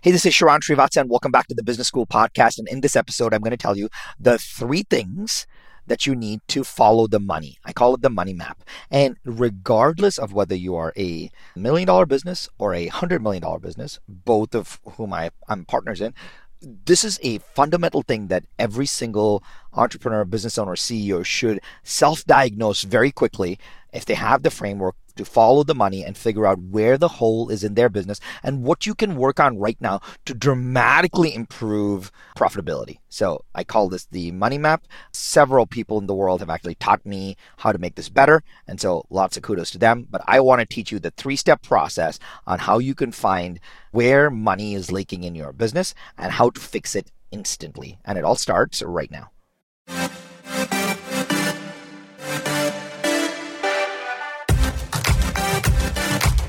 Hey, this is Sharran Srivatsaa, and welcome back to the Business School podcast. And in this episode, I'm going to tell you the three things that you need to follow the money. I call it the money map. And regardless of whether you are a million dollar business or a hundred million dollar business, both of whom I, I'm partners in, this is a fundamental thing that every single entrepreneur, business owner, CEO should self diagnose very quickly if they have the framework to follow the money and figure out where the hole is in their business and what you can work on right now to dramatically improve profitability. So I call this the money map. Several people in the world have actually taught me how to make this better. And so lots of kudos to them. But I want to teach you the three step process on how you can find where money is leaking in your business and how to fix it instantly. And it all starts right now.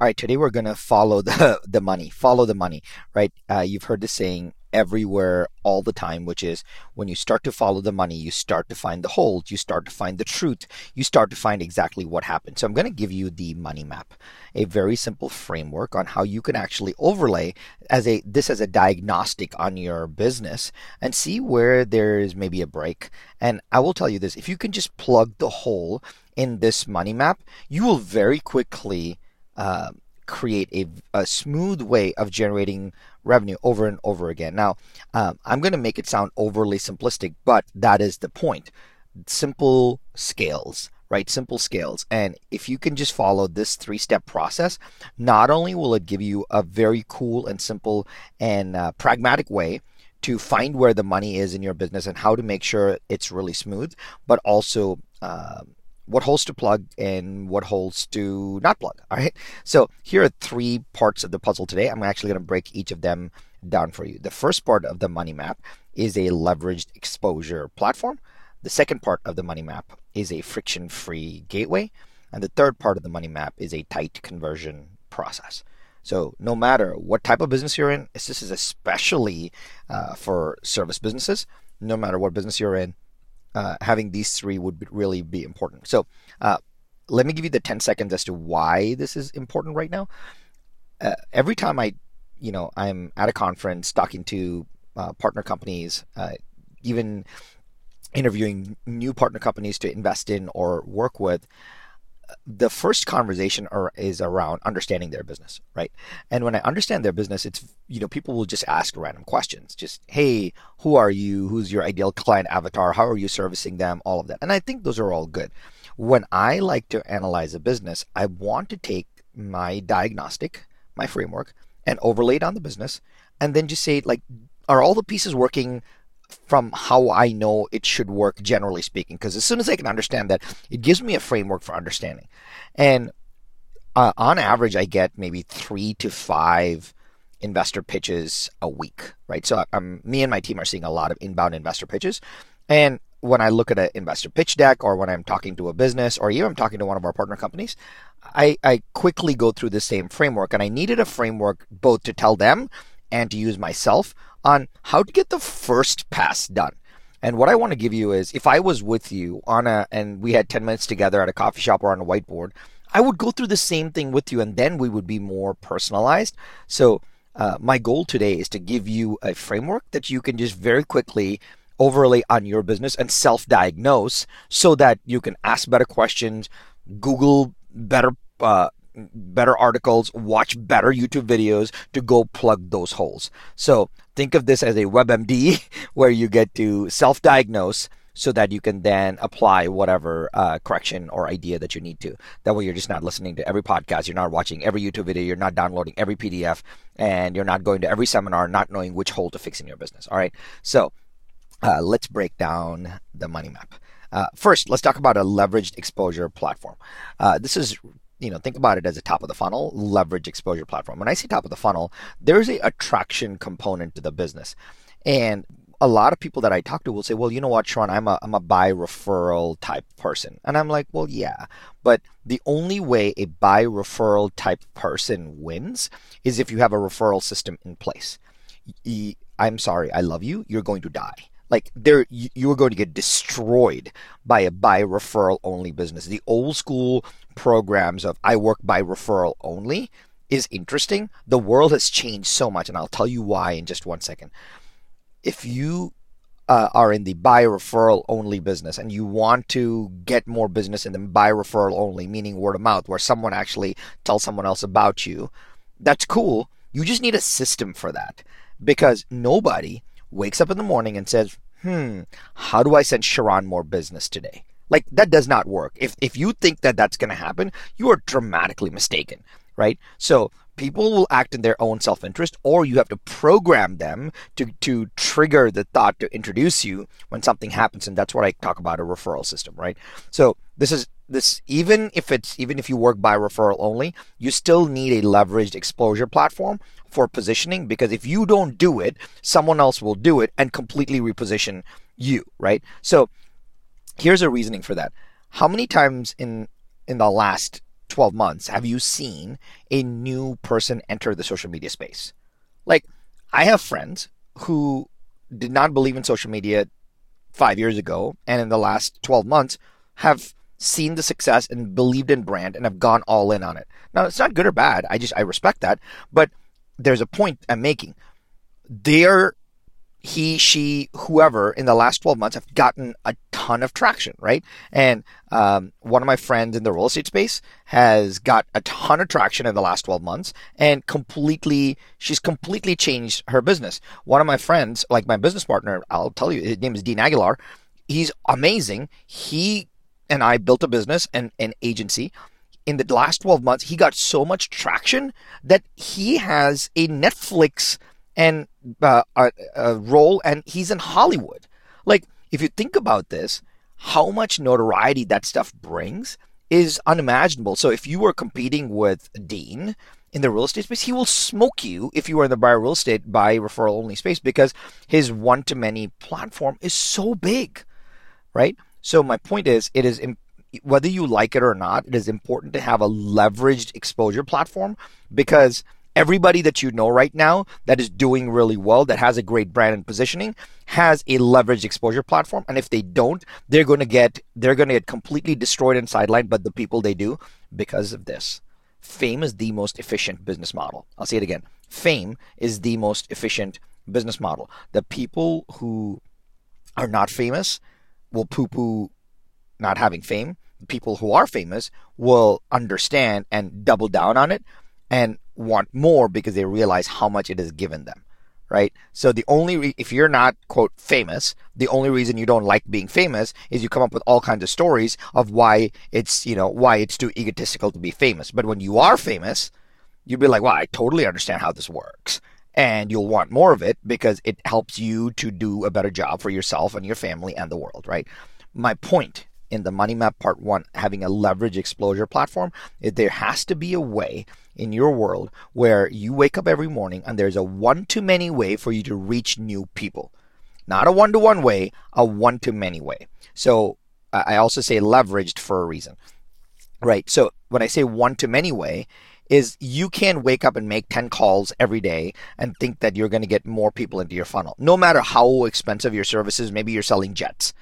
All right, today we're to follow the, the money, follow the money, right? Uh, you've heard the saying everywhere all the time, which is when you start to follow the money, you start to find the holes, you start to find the truth, you start to find exactly what happened. So I'm going to give you the money map, a very simple framework on how you can actually overlay as a this as a diagnostic on your business and see where there is maybe a break. And I will tell you this, if you can just plug the hole in this money map, you will very quickly uh, create a, a, smooth way of generating revenue over and over again. Now, um, I'm going to make it sound overly simplistic, but that is the point. Simple scales, right? Simple scales. And if you can just follow this three step process, not only will it give you a very cool and simple and uh, pragmatic way to find where the money is in your business and how to make sure it's really smooth, but also uh, what holes to plug and what holes to not plug. All right. So here are three parts of the puzzle today. I'm actually going to break each of them down for you. The first part of the money map is a leveraged exposure platform. The second part of the money map is a friction free gateway. And the third part of the money map is a tight conversion process. So, no matter what type of business you're in, this is especially uh, for service businesses. No matter what business you're in, uh, having these three would really be important. So uh, let me give you the 10 seconds as to why this is important right now. Uh, every time I, you know, I'm at a conference talking to uh, partner companies, uh, even interviewing new partner companies to invest in or work with, the first conversation are, is around understanding their business, right? And when I understand their business, it's you know people will just ask random questions, just hey, who are you? Who's your ideal client avatar? How are you servicing them? All of that, and I think those are all good. When I like to analyze a business, I want to take my diagnostic, my framework, and overlay it on the business, and then just say like, are all the pieces working from how I know it should work, generally speaking. Because as soon as I can understand that, it gives me a framework for understanding. And uh, on average, I get maybe three to five investor pitches a week, right? So I'm, me and my team are seeing a lot of inbound investor pitches. And when I look at an investor pitch deck or when I'm talking to a business or even I'm talking to one of our partner companies, I, I quickly go through the same framework. And I needed a framework both to tell them and to use myself on how to get the first pass done. And what I want to give you is if I was with you on a, and we had 10 minutes together at a coffee shop or on a whiteboard, I would go through the same thing with you and then we would be more personalized. So, uh, my goal today is to give you a framework that you can just very quickly overlay on your business and self diagnose so that you can ask better questions, Google better uh, better articles, watch better YouTube videos to go plug those holes. So think of this as a WebMD where you get to self diagnose so that you can then apply whatever uh, correction or idea that you need to. That way, you're just not listening to every podcast, you're not watching every YouTube video, you're not downloading every PDF, and you're not going to every seminar not knowing which hole to fix in your business. All right. So uh, let's break down the money map. Uh, first, let's talk about a leveraged exposure platform. Uh, this is you know, think about it as a top of the funnel leverage exposure platform. When I say top of the funnel, there's a attraction component to the business. And a lot of people that I talk to will say, well, you know what, Sean, I'm a, I'm a by referral type person. And I'm like, well, yeah, but the only way a by referral type person wins is if you have a referral system in place. I'm sorry, I love you. You're going to die. Like there, you are going to get destroyed by a by referral only business. The old school programs of I work by referral only is interesting. The world has changed so much, and I'll tell you why in just one second. If you uh, are in the by referral only business and you want to get more business in the by referral only, meaning word of mouth, where someone actually tells someone else about you, that's cool. You just need a system for that because nobody wakes up in the morning and says, hmm, how do I send Sharran more business today? Like that does not work. If if you think that that's going to happen, you are dramatically mistaken, right? So people will act in their own self-interest or you have to program them to to trigger the thought to introduce you when something happens and that's what I talk about a referral system, right? So this is this even if it's even if you work by referral only, you still need a leveraged exposure platform for positioning because if you don't do it, someone else will do it and completely reposition you, right? So here's a reasoning for that. How many times in in the last 12 months have you seen a new person enter the social media space? Like I have friends who did not believe in social media 5 years ago and in the last 12 months have seen the success and believed in brand and have gone all in on it. Now, it's not good or bad. I just I respect that, but there's a point I'm making. They're he, she, whoever in the last 12 months have gotten a ton of traction, right? And um, one of my friends in the real estate space has got a ton of traction in the last 12 months and completely, she's completely changed her business. One of my friends, like my business partner, I'll tell you, his name is Dean Aguilar. He's amazing. He and I built a business and an agency. In the last 12 months, he got so much traction that he has a Netflix and uh, a, a role, and he's in Hollywood. Like, if you think about this, how much notoriety that stuff brings is unimaginable. So, if you were competing with Dean in the real estate space, he will smoke you if you are in the buy real estate by referral only space because his one to many platform is so big, right? So my point is, it is whether you like it or not, it is important to have a leveraged exposure platform because everybody that you know right now that is doing really well, that has a great brand and positioning, has a leveraged exposure platform. And if they don't, they're going to get they're going to get completely destroyed and sidelined. But the people they do because of this. Fame is the most efficient business model. I'll say it again. Fame is the most efficient business model. The people who are not famous will poo poo not having fame. The people who are famous will understand and double down on it and want more because they realize how much it has given them. Right. So the only, re- if you're not quote famous, the only reason you don't like being famous is you come up with all kinds of stories of why it's, you know, why it's too egotistical to be famous. But when you are famous, you'd be like, well, I totally understand how this works and you'll want more of it because it helps you to do a better job for yourself and your family and the world, right? My point in the Money Map Part 1, having a leverage exposure platform, there has to be a way in your world where you wake up every morning and there's a one to many way for you to reach new people. Not a one to one way, a one to many way. So I also say leveraged for a reason, right? So when I say one to many way, is you can wake up and make 10 calls every day and think that you're going to get more people into your funnel. No matter how expensive your service is, maybe you're selling jets.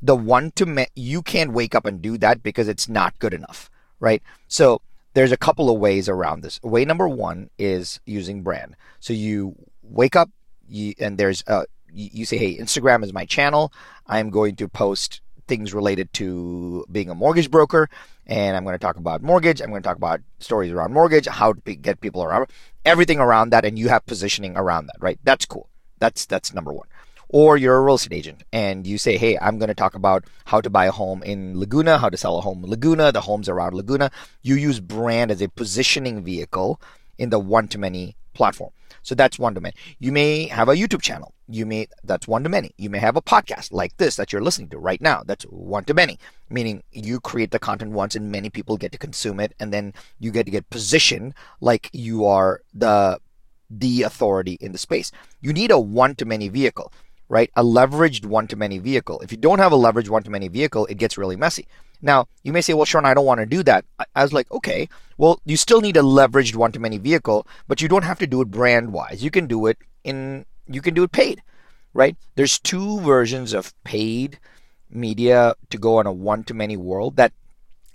The one to me- you can't wake up and do that because it's not good enough, right? So there's a couple of ways around this. Way number one is using brand. So you wake up you, and there's uh, a, you say, hey, Instagram is my channel. I'm going to post things related to being a mortgage broker and I'm going to talk about mortgage. I'm going to talk about stories around mortgage, how to get people around everything around that, and you have positioning around that, right? That's cool. That's that's number one. Or you're a real estate agent and you say, hey, I'm going to talk about how to buy a home in Laguna, how to sell a home in Laguna, the homes around Laguna. You use brand as a positioning vehicle in the one to many platform. So that's one to many. You may have a YouTube channel. you may that's one to many you may have a podcast like this that you're listening to right now that's one to many meaning you create the content once and many people get to consume it and then you get to get positioned like you are the the authority in the space you need a one to many vehicle right a leveraged one to many vehicle if you don't have a leveraged one to many vehicle it gets really messy now, you may say, well, Sean, I don't want to do that. I, was like, okay, well, you still need a leveraged one to many vehicle, but you don't have to do it brand wise. You can do it in, you can do it paid, right? There's two versions of paid media to go on a one to many world that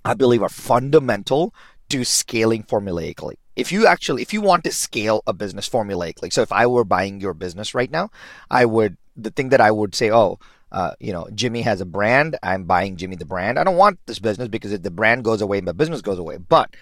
I believe are fundamental to scaling formulaically. If you actually, if you want to scale a business formulaically, so if I were buying your business right now, I would, the thing that I would say, oh, uh, you know, Jimmy has a brand. I'm buying Jimmy the brand. I don't want this business because if the brand goes away, my business goes away. But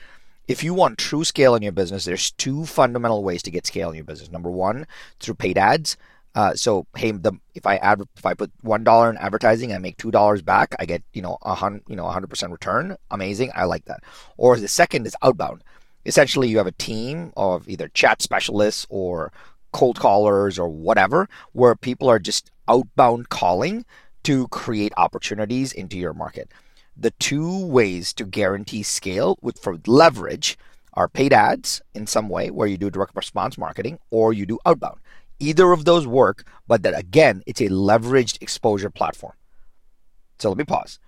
if you want true scale in your business, there's two fundamental ways to get scale in your business. Number one, through paid ads. Uh, so hey, the, if I add if I put one dollar in advertising, I make two dollars back. I get you know a hundred you know hundred percent return. Amazing. I like that. Or the second is outbound. Essentially, you have a team of either chat specialists or cold callers or whatever, where people are just outbound calling to create opportunities into your market. The two ways to guarantee scale with for leverage are paid ads in some way where you do direct response marketing or you do outbound. Either of those work, but that again, it's a leveraged exposure platform. So let me pause.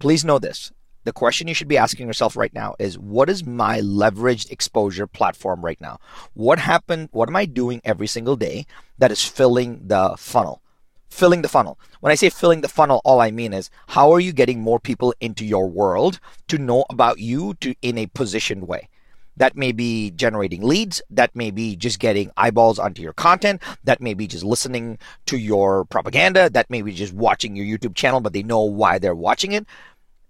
Please know this. The question you should be asking yourself right now is what is my leveraged exposure platform right now? What happened? What am I doing every single day that is filling the funnel? filling the funnel. When I say filling the funnel, all I mean is how are you getting more people into your world to know about you to in a positioned way. That may be generating leads. That may be just getting eyeballs onto your content. That may be just listening to your propaganda. That may be just watching your YouTube channel, but they know why they're watching it.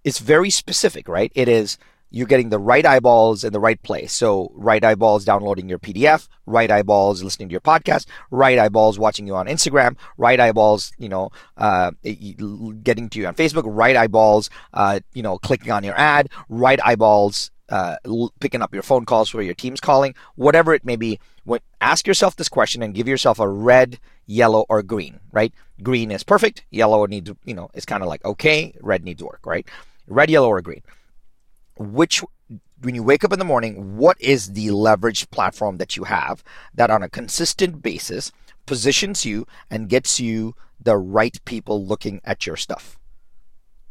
It's very specific, right? It is you're getting the right eyeballs in the right place. So, right eyeballs downloading your PDF, right eyeballs listening to your podcast, right eyeballs watching you on Instagram, right eyeballs, you know, uh, getting to you on Facebook, right eyeballs, uh, you know, clicking on your ad, right eyeballs uh, picking up your phone calls where your team's calling, whatever it may be. When, ask yourself this question and give yourself a red, yellow, or green. Right? Green is perfect. Yellow needs, you know, is kind of like okay. Red needs work. Right? Red, yellow, or green which when you wake up in the morning, what is the leverage platform that you have that on a consistent basis positions you and gets you the right people looking at your stuff?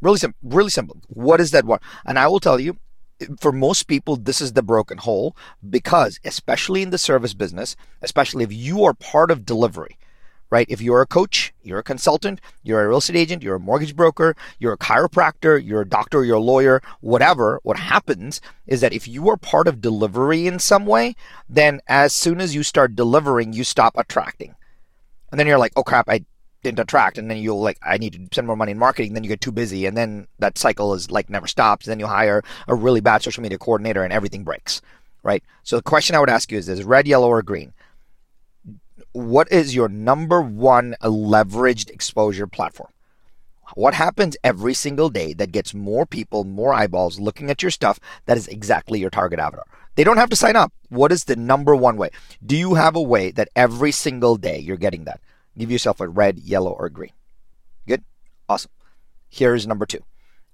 Really simple. Really simple. What is that one? And I will tell you, for most people, this is the broken hole because, especially in the service business, especially if you are part of delivery, right? If you're a coach, you're a consultant, you're a real estate agent, you're a mortgage broker, you're a chiropractor, you're a doctor, you're a lawyer, whatever, what happens is that if you are part of delivery in some way, then as soon as you start delivering, you stop attracting. And then you're like, oh crap, I didn't attract. And then you'll like, I need to spend more money in marketing. Then you get too busy. And then that cycle is like never stops. Then you hire a really bad social media coordinator and everything breaks, right? So the question I would ask you is, is red, yellow, or green? What is your number one leveraged exposure platform? What happens every single day that gets more people, more eyeballs looking at your stuff that is exactly your target avatar? They don't have to sign up. What is the number one way? Do you have a way that every single day you're getting that? Give yourself a red, yellow, or green. Good? Awesome. Here's number two.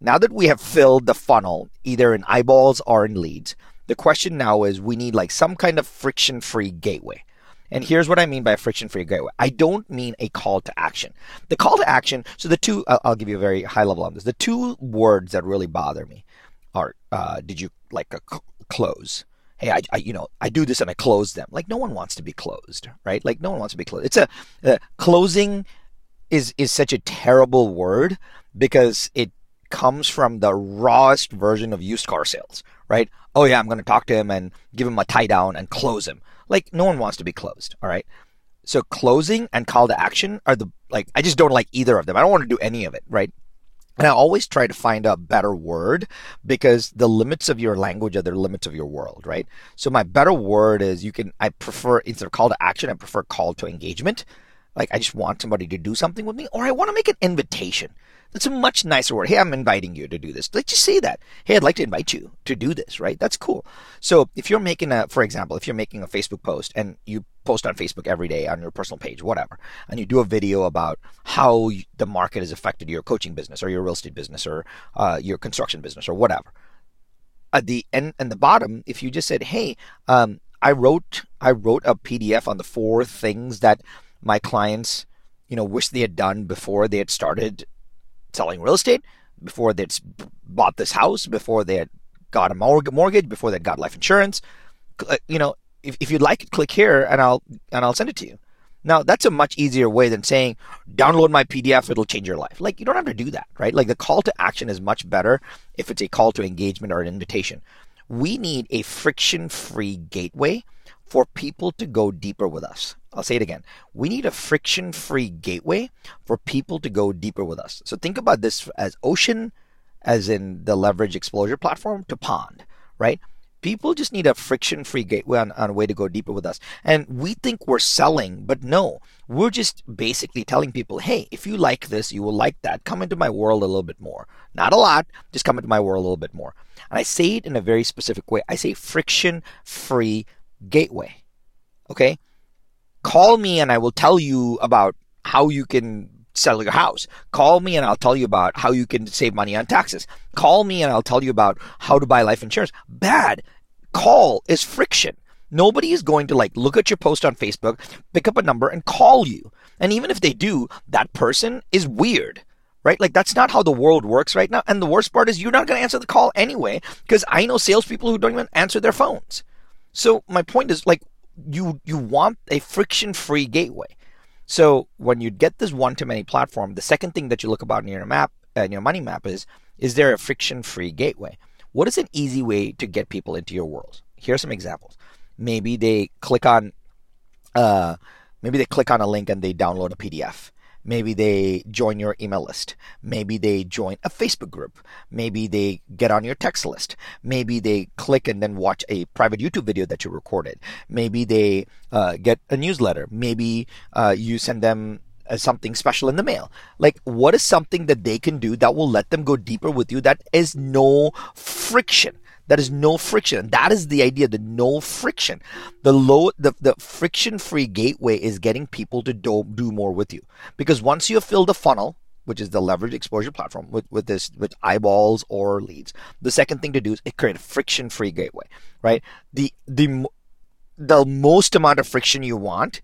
Now that we have filled the funnel, either in eyeballs or in leads, the question now is we need like some kind of friction free gateway. And here's what I mean by a friction free gateway. I don't mean a call to action. The call to action, so the two, I'll, give you a very high level on this. The two words that really bother me are, uh, did you like a c- close? Hey, I, I, you know, I do this and I close them. Like no one wants to be closed, right? Like no one wants to be closed. It's a, uh, closing is, is such a terrible word because it comes from the rawest version of used car sales, right? Oh yeah, I'm going to talk to him and give him a tie down and close him. Like no one wants to be closed, all right? So closing and call to action are the like I just don't like either of them. I don't want to do any of it, right? And I always try to find a better word because the limits of your language are the limits of your world, right? So my better word is you can I prefer instead of call to action, I prefer call to engagement. Like I just want somebody to do something with me, or I want to make an invitation. That's a much nicer word. Hey, I'm inviting you to do this. Let's just say that. Hey, I'd like to invite you to do this, right? That's cool. So if you're making a, for example, if you're making a Facebook post and you post on Facebook every day on your personal page, whatever, and you do a video about how the market has affected your coaching business or your real estate business or uh, your construction business or whatever. At the end and the bottom, if you just said, "Hey, um, I wrote I wrote a PDF on the four things that my clients, you know, wish they had done before they had started selling real estate, before they'd bought this house, before they had got a mortgage, before they'd got life insurance. Uh, you know, if, if you'd like it, click here and I'll and I'll send it to you. Now that's a much easier way than saying download my PDF, it'll change your life. Like you don't have to do that, right? Like the call to action is much better if it's a call to engagement or an invitation. We need a friction-free gateway for people to go deeper with us. I'll say it again. We need a friction free gateway for people to go deeper with us. So think about this as ocean, as in the leverage exposure platform, to pond, right? People just need a friction free gateway on, on a way to go deeper with us. And we think we're selling, but no, we're just basically telling people, hey, if you like this, you will like that. Come into my world a little bit more. Not a lot, just come into my world a little bit more. And I say it in a very specific way. I say friction free gateway. Okay? Call me and I will tell you about how you can sell your house. Call me and I'll tell you about how you can save money on taxes. Call me and I'll tell you about how to buy life insurance. Bad. Call is friction. Nobody is going to like look at your post on Facebook, pick up a number and call you. And even if they do, that person is weird. Right? Like that's not how the world works right now. And the worst part is you're not going to answer the call anyway, because I know salespeople who don't even answer their phones. So my point is like you you want a friction-free gateway. So when you get this one-to-many platform, the second thing that you look about in your map and uh, your money map is is there a friction-free gateway? What is an easy way to get people into your world? Here are some examples. Maybe they click on uh, maybe they click on a link and they download a PDF. Maybe they join your email list. Maybe they join a Facebook group. Maybe they get on your text list. Maybe they click and then watch a private YouTube video that you recorded. Maybe they uh, get a newsletter. Maybe uh, you send them uh, something special in the mail. Like, what is something that they can do that will let them go deeper with you that is no friction? That is no friction. That is the idea, the no friction. The low the, the friction free gateway is getting people to do, do more with you. Because once you have filled the funnel, which is the leverage exposure platform with, with this with eyeballs or leads, the second thing to do is create a friction free gateway. Right? The the the most amount of friction you want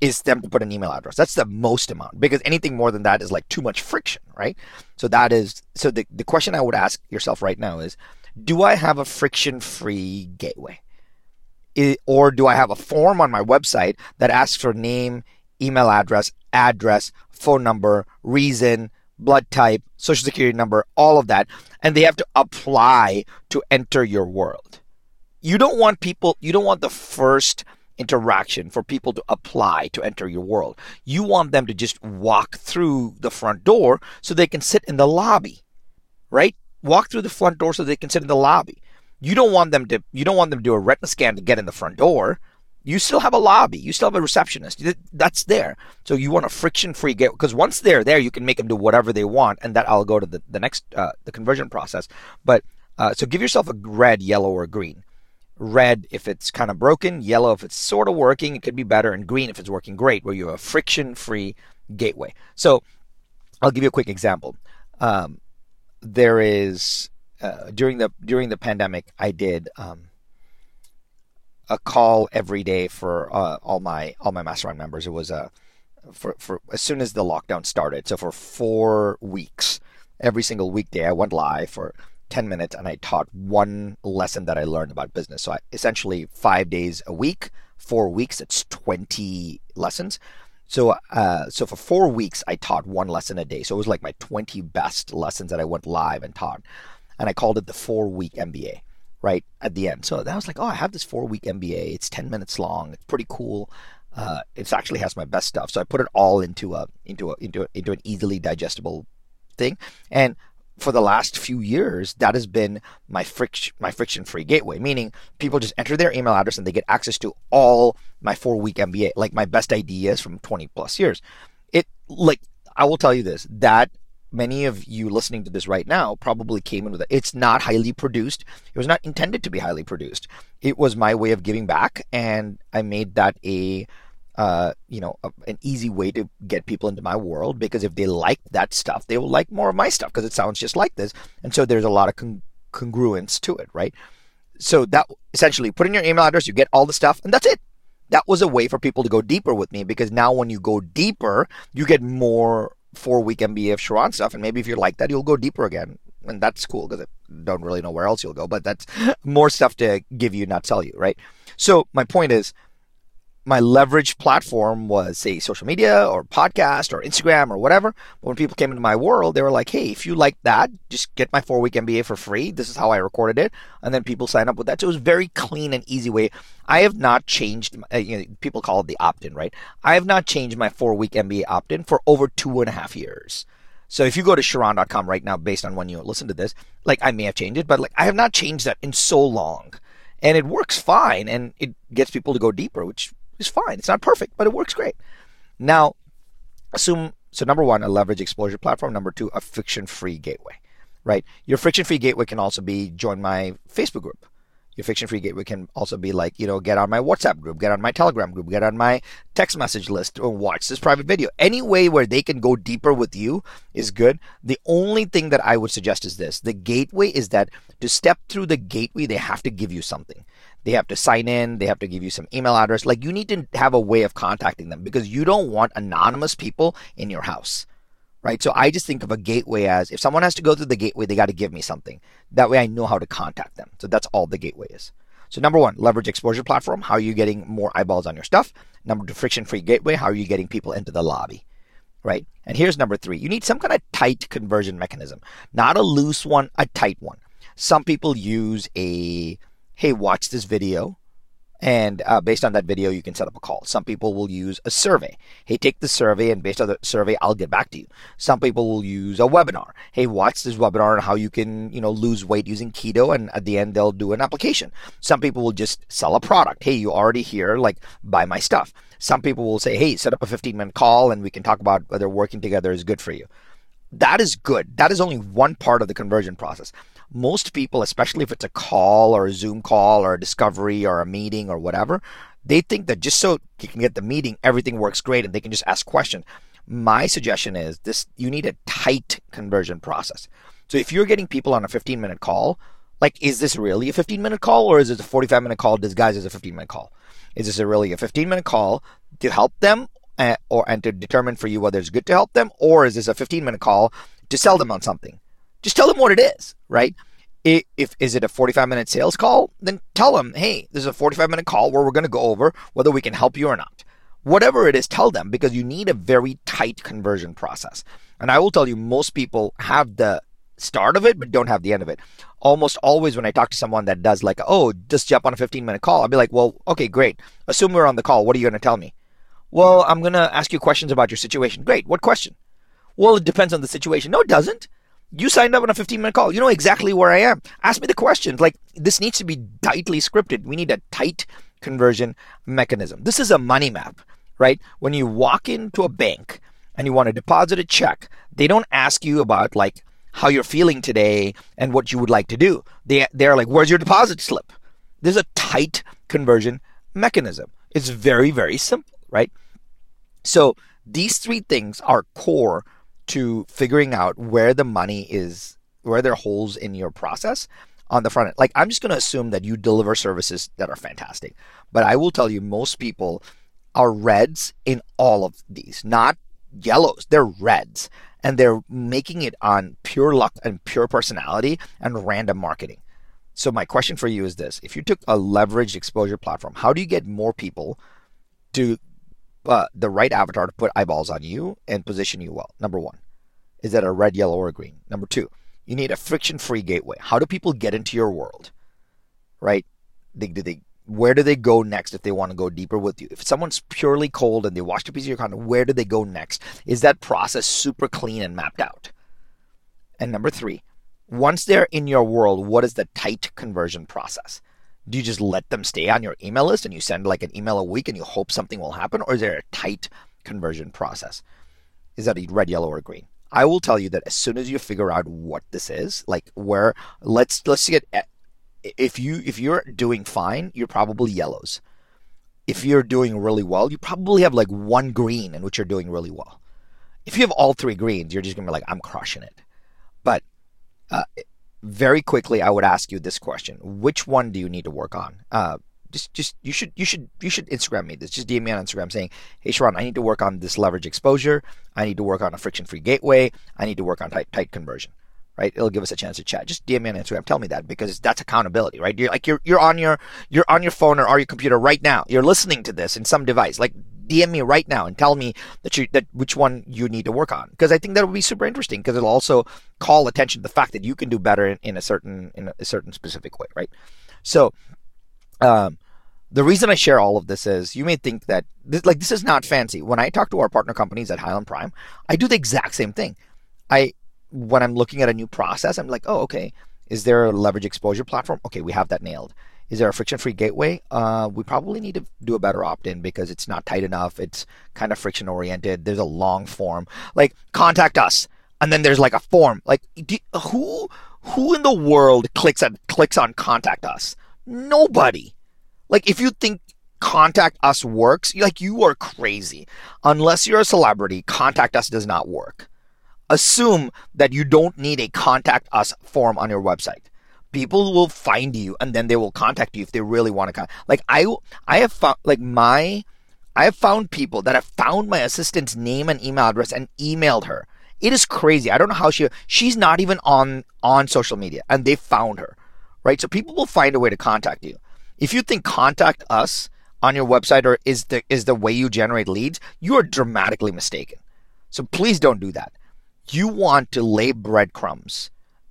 is them to put an email address. That's the most amount because anything more than that is like too much friction, right? So that is so the, the question I would ask yourself right now is do I have a friction free gateway? It, or do I have a form on my website that asks for name, email address, address, phone number, reason, blood type, social security number, all of that, and they have to apply to enter your world. You don't want people, you don't want the first interaction for people to apply to enter your world. You want them to just walk through the front door so they can sit in the lobby, right? Walk through the front door so they can sit in the lobby. You don't want them to you don't want them to do a retina scan to get in the front door. You still have a lobby. You still have a receptionist. That's there. So you want a friction-free get because once they're there, you can make them do whatever they want, and that I'll go to the the next uh, the conversion process. But uh, so give yourself a red, yellow, or green. Red if it's kind of broken, yellow if it's sort of working, it could be better, and green if it's working great, where you have a friction-free gateway. So I'll give you a quick example. Um, there is uh, during the during the pandemic, I did um, a call every day for uh, all my all my mastermind members. It was a uh, for for as soon as the lockdown started. So for four weeks, every single weekday, I went live for 10 minutes and I taught one lesson that I learned about business. So I, essentially five days a week, four weeks, it's 20 lessons. So, uh, so for four weeks, I taught one lesson a day. So it was like my 20 best lessons that I went live and taught. And I called it the four week MBA, right? At the end. So that was like, oh, I have this four week MBA. It's 10 minutes long. It's pretty cool. Uh, it actually has my best stuff. So I put it all into a, into a, into a, into an easily digestible thing. And for the last few years, that has been my friction my friction free gateway. Meaning, people just enter their email address and they get access to all my four week MBA, like my best ideas from 20 plus years. It like I will tell you this that many of you listening to this right now probably came in with it. It's not highly produced. It was not intended to be highly produced. It was my way of giving back, and I made that a uh, you know, a, an easy way to get people into my world because if they like that stuff, they will like more of my stuff because it sounds just like this. And so there's a lot of con- congruence to it, right? So that essentially put in your email address, you get all the stuff, and that's it. That was a way for people to go deeper with me because now when you go deeper, you get more four week MBA of Sharran stuff. And maybe if you're like that, you'll go deeper again. And that's cool because I don't really know where else you'll go, but that's more stuff to give you, not sell you, right? So my point is, my leverage platform was say social media or podcast or Instagram or whatever. But When people came into my world, they were like, "Hey, if you like that, just get my four week MBA for free. This is how I recorded it." And then people sign up with that. So it was very clean and easy way. I have not changed. Uh, you know, people call it the opt in, right? I have not changed my four week MBA opt in for over two and a half years. So if you go to Sharran.com right now, based on when you listen to this, like I may have changed it, but like I have not changed that in so long. And it works fine and it gets people to go deeper, which is fine. It's not perfect, but it works great. Now, assume so number one, a leverage exposure platform. Number two, a friction-free gateway. Right? Your friction-free gateway can also be join my Facebook group. Your friction-free gateway can also be like, you know, get on my WhatsApp group, get on my Telegram group, get on my text message list, or watch this private video. Any way where they can go deeper with you is good. The only thing that I would suggest is this: the gateway is that to step through the gateway, they have to give you something. They have to sign in, they have to give you some email address. Like you need to have a way of contacting them because you don't want anonymous people in your house. Right? So I just think of a gateway as if someone has to go through the gateway, they got to give me something. That way I know how to contact them. So that's all the gateway is. So number one, leverage exposure platform. How are you getting more eyeballs on your stuff? Number two, friction-free gateway. How are you getting people into the lobby? Right? And here's number three. You need some kind of tight conversion mechanism, not a loose one, a tight one. Some people use a hey, watch this video. And uh, based on that video, you can set up a call. Some people will use a survey. Hey, take the survey, and based on the survey, I'll get back to you. Some people will use a webinar. Hey, watch this webinar on how you can, you know, lose weight using keto, and at the end, they'll do an application. Some people will just sell a product. Hey, you already here, like buy my stuff. Some people will say, hey, set up a 15 minute call, and we can talk about whether working together is good for you. That is good. That is only one part of the conversion process most people, especially if it's a call or a Zoom call or a discovery or a meeting or whatever, they think that just so you can get the meeting, everything works great and they can just ask questions. My suggestion is this you need a tight conversion process. So if you're getting people on a 15 minute call, like, is this really a 15 minute call or is it a 45 minute call disguised as a 15 minute call? Is this a really a 15 minute call to help them uh, or and to determine for you whether it's good to help them, or is this a 15 minute call to sell them on something? Just tell them what it is, right? If, if is it a 45 minute sales call, then tell them, hey, this is a 45 minute call where we're going to go over whether we can help you or not. Whatever it is, tell them because you need a very tight conversion process. And I will tell you, most people have the start of it, but don't have the end of it. Almost always when I talk to someone that does like, oh, just jump on a 15 minute call, I'll be like, well, okay, great. Assume we're on the call. What are you going to tell me? Well, I'm going to ask you questions about your situation. Great. What question? Well, it depends on the situation. No, it doesn't. You signed up on a 15 minute call. You know exactly where I am. Ask me the questions. Like, this needs to be tightly scripted. We need a tight conversion mechanism. This is a money map, right? When you walk into a bank and you want to deposit a check, they don't ask you about like how you're feeling today and what you would like to do. They, they're like, where's your deposit slip? There's a tight conversion mechanism. It's very, very simple, right? So these three things are core to figuring out where the money is, where there are holes in your process on the front end. Like, I'm just going to assume that you deliver services that are fantastic. But I will tell you, most people are reds in all of these, not yellows. They're reds. And they're making it on pure luck and pure personality and random marketing. So, my question for you is this if you took a leveraged exposure platform, how do you get more people to the right avatar to put eyeballs on you and position you well. Number one, is that a red, yellow, or green? Number two, you need a friction-free gateway. How do people get into your world? Right? They, do they, where do they go next if they want to go deeper with you? If someone's purely cold and they watched a piece of your content, where do they go next? Is that process super clean and mapped out? And number three, once they're in your world, what is the tight conversion process? Do you just let them stay on your email list and you send like an email a week and you hope something will happen? Or is there a tight conversion process? Is that a red, yellow, or green? I will tell you that as soon as you figure out what this is, like where let's let's get if you if you're doing fine, you're probably yellows. If you're doing really well, you probably have like one green in which you're doing really well. If you have all three greens, you're just gonna be like, I'm crushing it. But uh, very quickly, I would ask you this question: Which one do you need to work on? Uh, just, just you should, you should, you should Instagram me this. Just DM me on Instagram saying, "Hey, Sharran, I need to work on this leverage exposure. I need to work on a friction-free gateway. I need to work on tight, tight conversion." Right? It'll give us a chance to chat. Just DM me on Instagram. Tell me that because that's accountability, right? You're like you're you're on your you're on your phone or on your computer right now. You're listening to this in some device. Like DM me right now and tell me that you that which one you need to work on because I think that would be super interesting because it'll also call attention to the fact that you can do better in, in a certain in a certain specific way, right? So, um, the reason I share all of this is you may think that this, like this is not fancy. When I talk to our partner companies at Highland Prime, I do the exact same thing. I when I'm looking at a new process, I'm like, oh, okay, is there a leverage exposure platform? Okay, we have that nailed. Is there a friction-free gateway? Uh, we probably need to do a better opt-in because it's not tight enough. It's kind of friction-oriented. There's a long form. Like contact us, and then there's like a form. Like do, who who in the world clicks on clicks on contact us? Nobody. Like if you think contact us works, like you are crazy. Unless you're a celebrity, contact us does not work. Assume that you don't need a contact us form on your website people will find you and then they will contact you if they really want to con- like i i have found like my i have found people that have found my assistant's name and email address and emailed her. It is crazy. I don't know how she she's not even on on social media and they found her right? So people will find a way to contact you. If you think contact us on your website or is the is the way you generate leads you are dramatically mistaken. So please don't do that. You want to lay breadcrumbs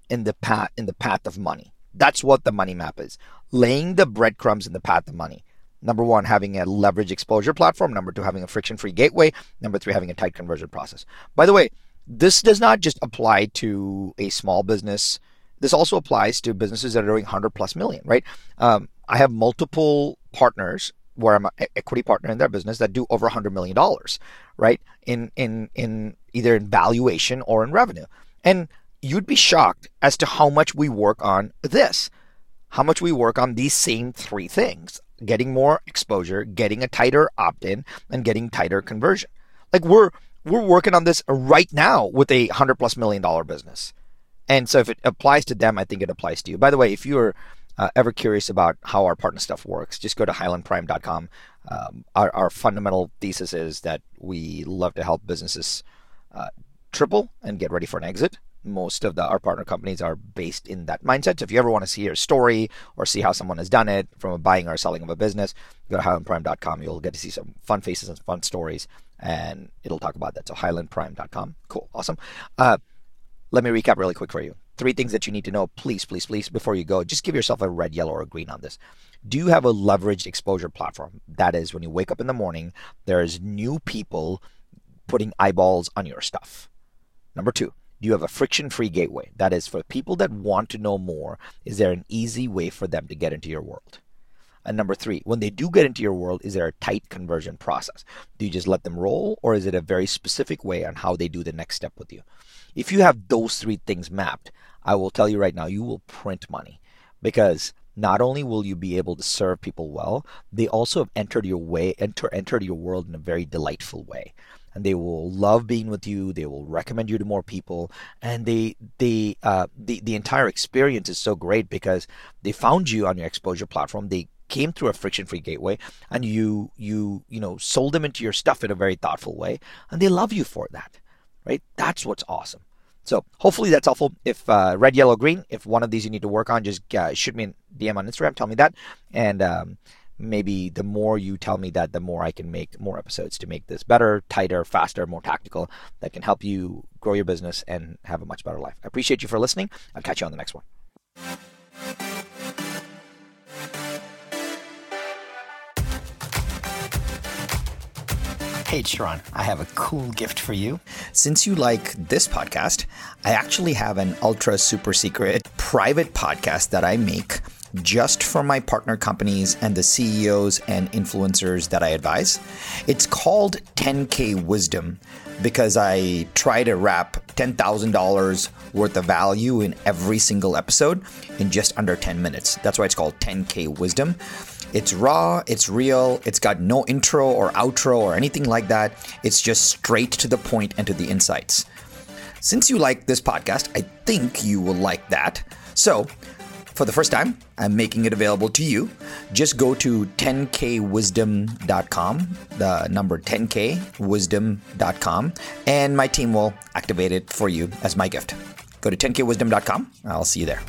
in the path in the path of money that's what the money map is laying the breadcrumbs in the path of money. Number one, having a leverage exposure platform. Number two, having a friction free gateway. Number three, having a tight conversion process. By the way, this does not just apply to a small business. This also applies to businesses that are doing 100 plus million, right? Um, I have multiple partners where I'm an equity partner in their business that do over 100 million dollars, right? In in in either in valuation or in revenue. And you'd be shocked as to how much we work on this, how much we work on these same three things getting more exposure, getting a tighter opt in, and getting tighter conversion. Like we're we're working on this right now with a hundred plus million dollar business. And so if it applies to them, I think it applies to you. By the way, if you're uh, ever curious about how our partner stuff works, just go to highlandprime.com. Um, our, our fundamental thesis is that we love to help businesses uh, triple and get ready for an exit most of the our partner companies are based in that mindset. So if you ever want to see a story or see how someone has done it from a buying or selling of a business, go to highlandprime.com. You'll get to see some fun faces and fun stories, and it'll talk about that. So highlandprime.com. Cool, awesome. Uh, let me recap really quick for you. Three things that you need to know, please, please, please, before you go. Just give yourself a red, yellow, or green on this. Do you have a leveraged exposure platform? That is, when you wake up in the morning, there's new people putting eyeballs on your stuff. Number two, you have a friction free gateway. That is, for people that want to know more, is there an easy way for them to get into your world? And number three, when they do get into your world, is there a tight conversion process? Do you just let them roll, or is it a very specific way on how they do the next step with you? If you have those three things mapped, I will tell you right now, you will print money because not only will you be able to serve people well, they also have entered your way, enter, entered your world in a very delightful way and they will love being with you. They will recommend you to more people, and they they uh, the the entire experience is so great because they found you on your exposure platform. They came through a friction-free gateway, and you you you know sold them into your stuff in a very thoughtful way, and they love you for that. Right? That's what's awesome. So hopefully that's helpful. If uh, red, yellow, green, if one of these you need to work on, just uh, shoot me a DM on Instagram. Tell me that, and um, maybe the more you tell me that, the more I can make more episodes to make this better, tighter, faster, more tactical that can help you grow your business and have a much better life. I appreciate you for listening. I'll catch you on the next one. Hey, Sharran, I have a cool gift for you. Since you like this podcast, I actually have an ultra super secret private podcast that I make just for my partner companies and the CEOs and influencers that I advise. It's called 10K Wisdom because I try to wrap $10,000 worth of value in every single episode in just under 10 minutes. That's why it's called 10K Wisdom. It's raw, it's real, it's got no intro or outro or anything like that. It's just straight to the point and to the insights. Since you like this podcast, I think you will like that. So, for the first time, I'm making it available to you. Just go to 10kwisdom.com, the number 10kwisdom.com, and my team will activate it for you as my gift. Go to 10kwisdom.com. I'll see you there.